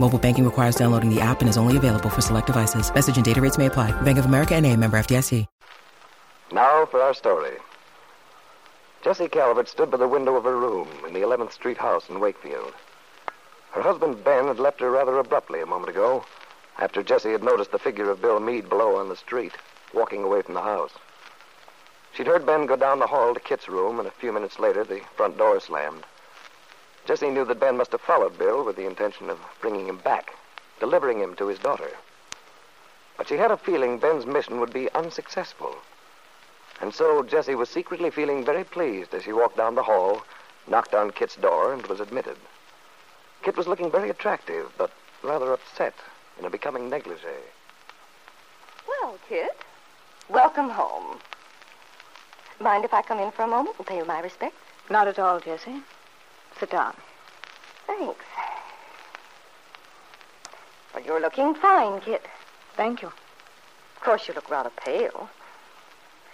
Mobile banking requires downloading the app and is only available for select devices. Message and data rates may apply. Bank of America and a member FDIC. Now for our story. Jessie Calvert stood by the window of her room in the 11th Street house in Wakefield. Her husband Ben had left her rather abruptly a moment ago, after Jessie had noticed the figure of Bill Meade below on the street, walking away from the house. She'd heard Ben go down the hall to Kit's room, and a few minutes later the front door slammed. Jessie knew that Ben must have followed Bill with the intention of bringing him back, delivering him to his daughter. But she had a feeling Ben's mission would be unsuccessful. And so Jessie was secretly feeling very pleased as she walked down the hall, knocked on Kit's door, and was admitted. Kit was looking very attractive, but rather upset in a becoming negligee. Well, Kit, welcome home. Mind if I come in for a moment and pay you my respects? Not at all, Jessie. Sit down. Thanks. Well, you're looking fine, Kit. Thank you. Of course, you look rather pale.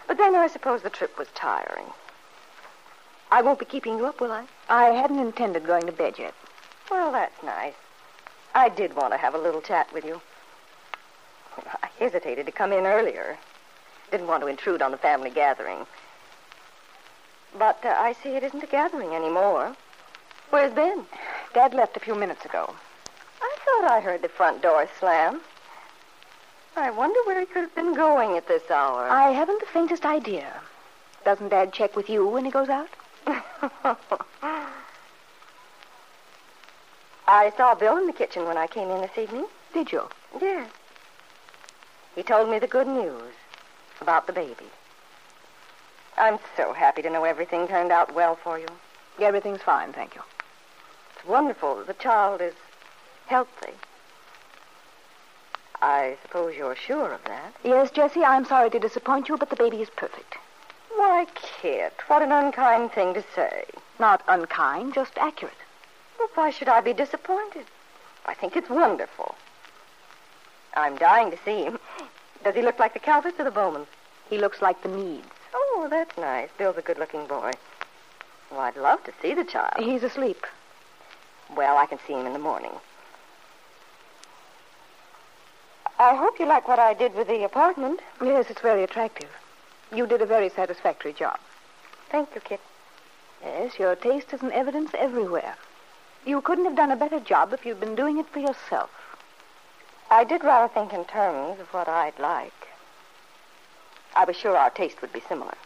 But then I suppose the trip was tiring. I won't be keeping you up, will I? I hadn't intended going to bed yet. Well, that's nice. I did want to have a little chat with you. I hesitated to come in earlier. Didn't want to intrude on the family gathering. But uh, I see it isn't a gathering anymore. Where's Ben? Dad left a few minutes ago. I thought I heard the front door slam. I wonder where he could have been going at this hour. I haven't the faintest idea. Doesn't Dad check with you when he goes out? I saw Bill in the kitchen when I came in this evening. Did you? Yes. He told me the good news about the baby. I'm so happy to know everything turned out well for you. Everything's fine, thank you. It's wonderful the child is healthy. I suppose you're sure of that. Yes, Jessie, I'm sorry to disappoint you, but the baby is perfect. Why, Kit, what an unkind thing to say. Not unkind, just accurate. Well, why should I be disappointed? I think it's wonderful. I'm dying to see him. Does he look like the Calverts or the Bowmans? He looks like the Meads. Oh, that's nice. Bill's a good-looking boy. Well, I'd love to see the child. He's asleep. Well, I can see him in the morning. I hope you like what I did with the apartment. Yes, it's very attractive. You did a very satisfactory job. Thank you, Kit. Yes, your taste is in evidence everywhere. You couldn't have done a better job if you'd been doing it for yourself. I did rather think in terms of what I'd like. I was sure our taste would be similar.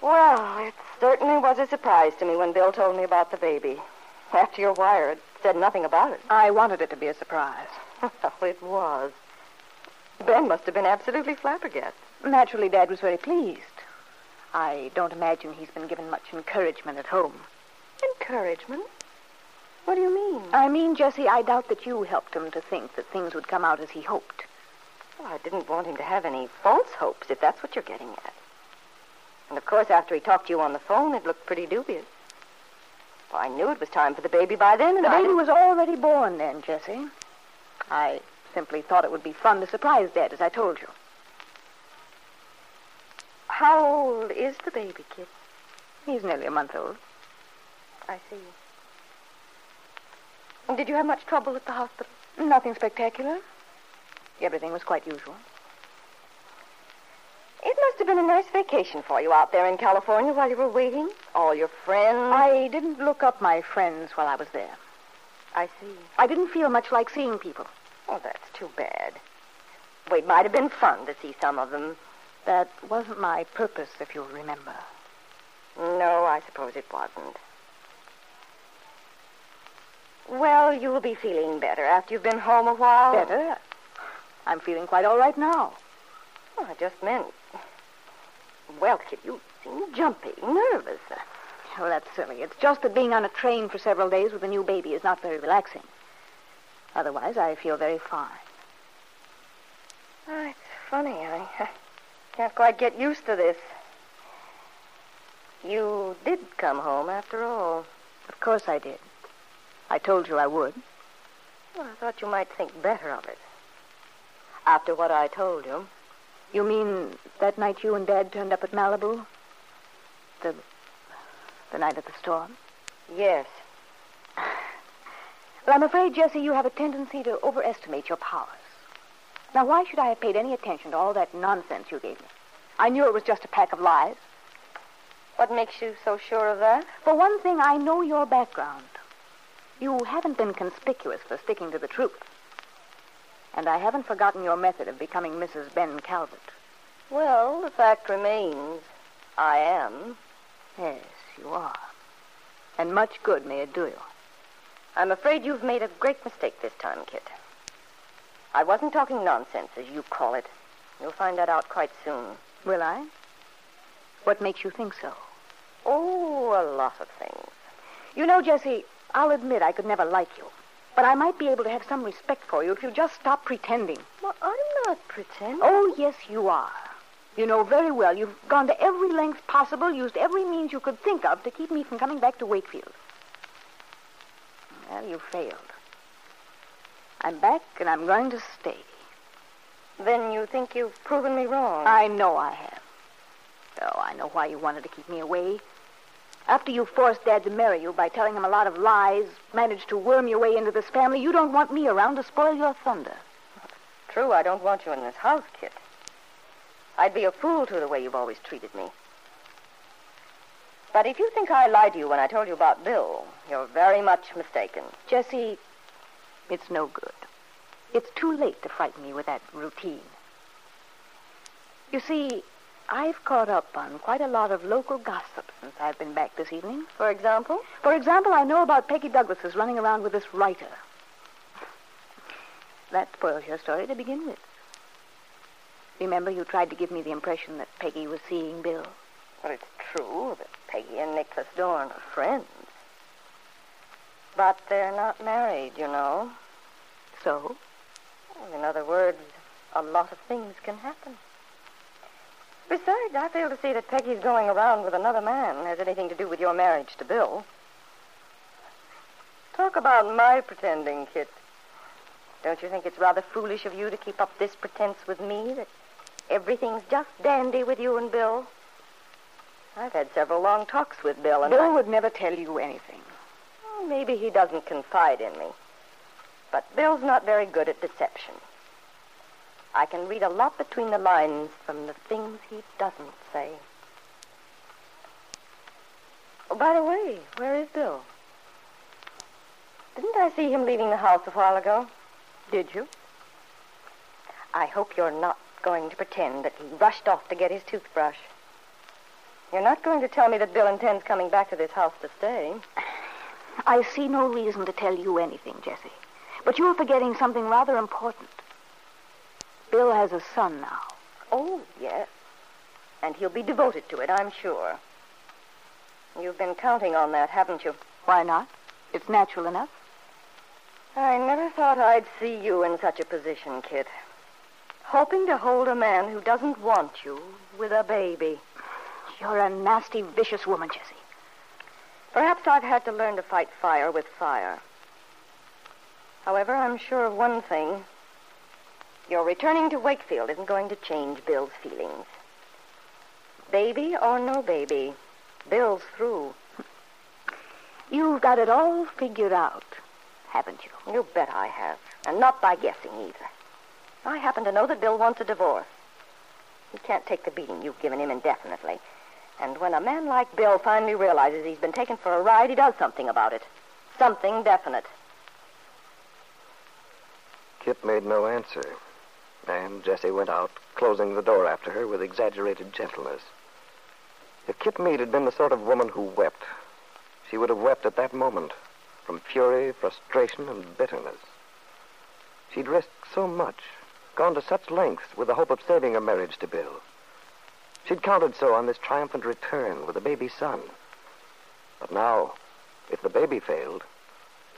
Well, it certainly was a surprise to me when Bill told me about the baby. After your wire, it said nothing about it. I wanted it to be a surprise. well, it was. Ben must have been absolutely flabbergasted. Naturally, Dad was very pleased. I don't imagine he's been given much encouragement at home. Encouragement? What do you mean? I mean, Jessie, I doubt that you helped him to think that things would come out as he hoped. Well, I didn't want him to have any false hopes, if that's what you're getting at. And of course, after he talked to you on the phone, it looked pretty dubious. Well, I knew it was time for the baby by then, and The I baby didn't- was already born then, Jessie. I simply thought it would be fun to surprise Dad, as I told you. How old is the baby, Kit? He's nearly a month old. I see. And did you have much trouble at the hospital? Nothing spectacular. Everything was quite usual. Must have been a nice vacation for you out there in California while you were waiting. All your friends. I didn't look up my friends while I was there. I see. I didn't feel much like seeing people. Oh, that's too bad. Well, it might have been fun to see some of them. That wasn't my purpose, if you'll remember. No, I suppose it wasn't. Well, you'll be feeling better after you've been home a while. Better? I'm feeling quite all right now. Oh, I just meant. Well, Kit, you seem jumpy, nervous. Well, that's silly. It's just that being on a train for several days with a new baby is not very relaxing. Otherwise, I feel very fine. Oh, it's funny. I, I can't quite get used to this. You did come home after all. Of course I did. I told you I would. Well, I thought you might think better of it. After what I told you. You mean that night you and Dad turned up at Malibu? The the night of the storm? Yes. Well, I'm afraid, Jessie, you have a tendency to overestimate your powers. Now, why should I have paid any attention to all that nonsense you gave me? I knew it was just a pack of lies. What makes you so sure of that? For one thing, I know your background. You haven't been conspicuous for sticking to the truth. And I haven't forgotten your method of becoming Mrs. Ben Calvert. Well, the fact remains, I am. Yes, you are. And much good may it do you. I'm afraid you've made a great mistake this time, Kit. I wasn't talking nonsense, as you call it. You'll find that out quite soon. Will I? What makes you think so? Oh, a lot of things. You know, Jessie, I'll admit I could never like you. But I might be able to have some respect for you if you just stop pretending. Well, I'm not pretending. Oh, yes, you are. You know very well you've gone to every length possible, used every means you could think of to keep me from coming back to Wakefield. Well, you failed. I'm back, and I'm going to stay. Then you think you've proven me wrong. I know I have. Oh, I know why you wanted to keep me away. After you forced Dad to marry you by telling him a lot of lies, managed to worm your way into this family, you don't want me around to spoil your thunder. True, I don't want you in this house, Kit. I'd be a fool to the way you've always treated me. But if you think I lied to you when I told you about Bill, you're very much mistaken. Jessie, it's no good. It's too late to frighten me with that routine. You see, I've caught up on quite a lot of local gossip since I've been back this evening. For example? For example, I know about Peggy Douglas's running around with this writer. That spoils your story to begin with. Remember, you tried to give me the impression that Peggy was seeing Bill. Well, it's true that Peggy and Nicholas Dorn are friends. But they're not married, you know. So? In other words, a lot of things can happen. Besides, I fail to see that Peggy's going around with another man has anything to do with your marriage to Bill. Talk about my pretending, Kit. Don't you think it's rather foolish of you to keep up this pretense with me that everything's just dandy with you and Bill? I've had several long talks with Bill, and Bill I- would never tell you anything. Well, maybe he doesn't confide in me. But Bill's not very good at deception. I can read a lot between the lines from the things he doesn't say. Oh, by the way, where is Bill? Didn't I see him leaving the house a while ago? Did you? I hope you're not going to pretend that he rushed off to get his toothbrush. You're not going to tell me that Bill intends coming back to this house to stay. I see no reason to tell you anything, Jessie. But you're forgetting something rather important. Bill has a son now. Oh, yes. And he'll be devoted to it, I'm sure. You've been counting on that, haven't you? Why not? It's natural enough. I never thought I'd see you in such a position, Kit. Hoping to hold a man who doesn't want you with a baby. You're a nasty, vicious woman, Jessie. Perhaps I've had to learn to fight fire with fire. However, I'm sure of one thing. Your returning to Wakefield isn't going to change Bill's feelings. Baby or no baby, Bill's through. You've got it all figured out, haven't you? You bet I have. And not by guessing either. I happen to know that Bill wants a divorce. He can't take the beating you've given him indefinitely. And when a man like Bill finally realizes he's been taken for a ride, he does something about it. Something definite. Kit made no answer. And Jessie went out, closing the door after her with exaggerated gentleness. If Kit Mead had been the sort of woman who wept, she would have wept at that moment from fury, frustration, and bitterness. She'd risked so much, gone to such lengths with the hope of saving her marriage to Bill. She'd counted so on this triumphant return with a baby son. But now, if the baby failed,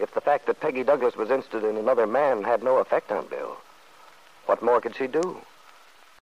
if the fact that Peggy Douglas was interested in another man had no effect on Bill, what more could she do?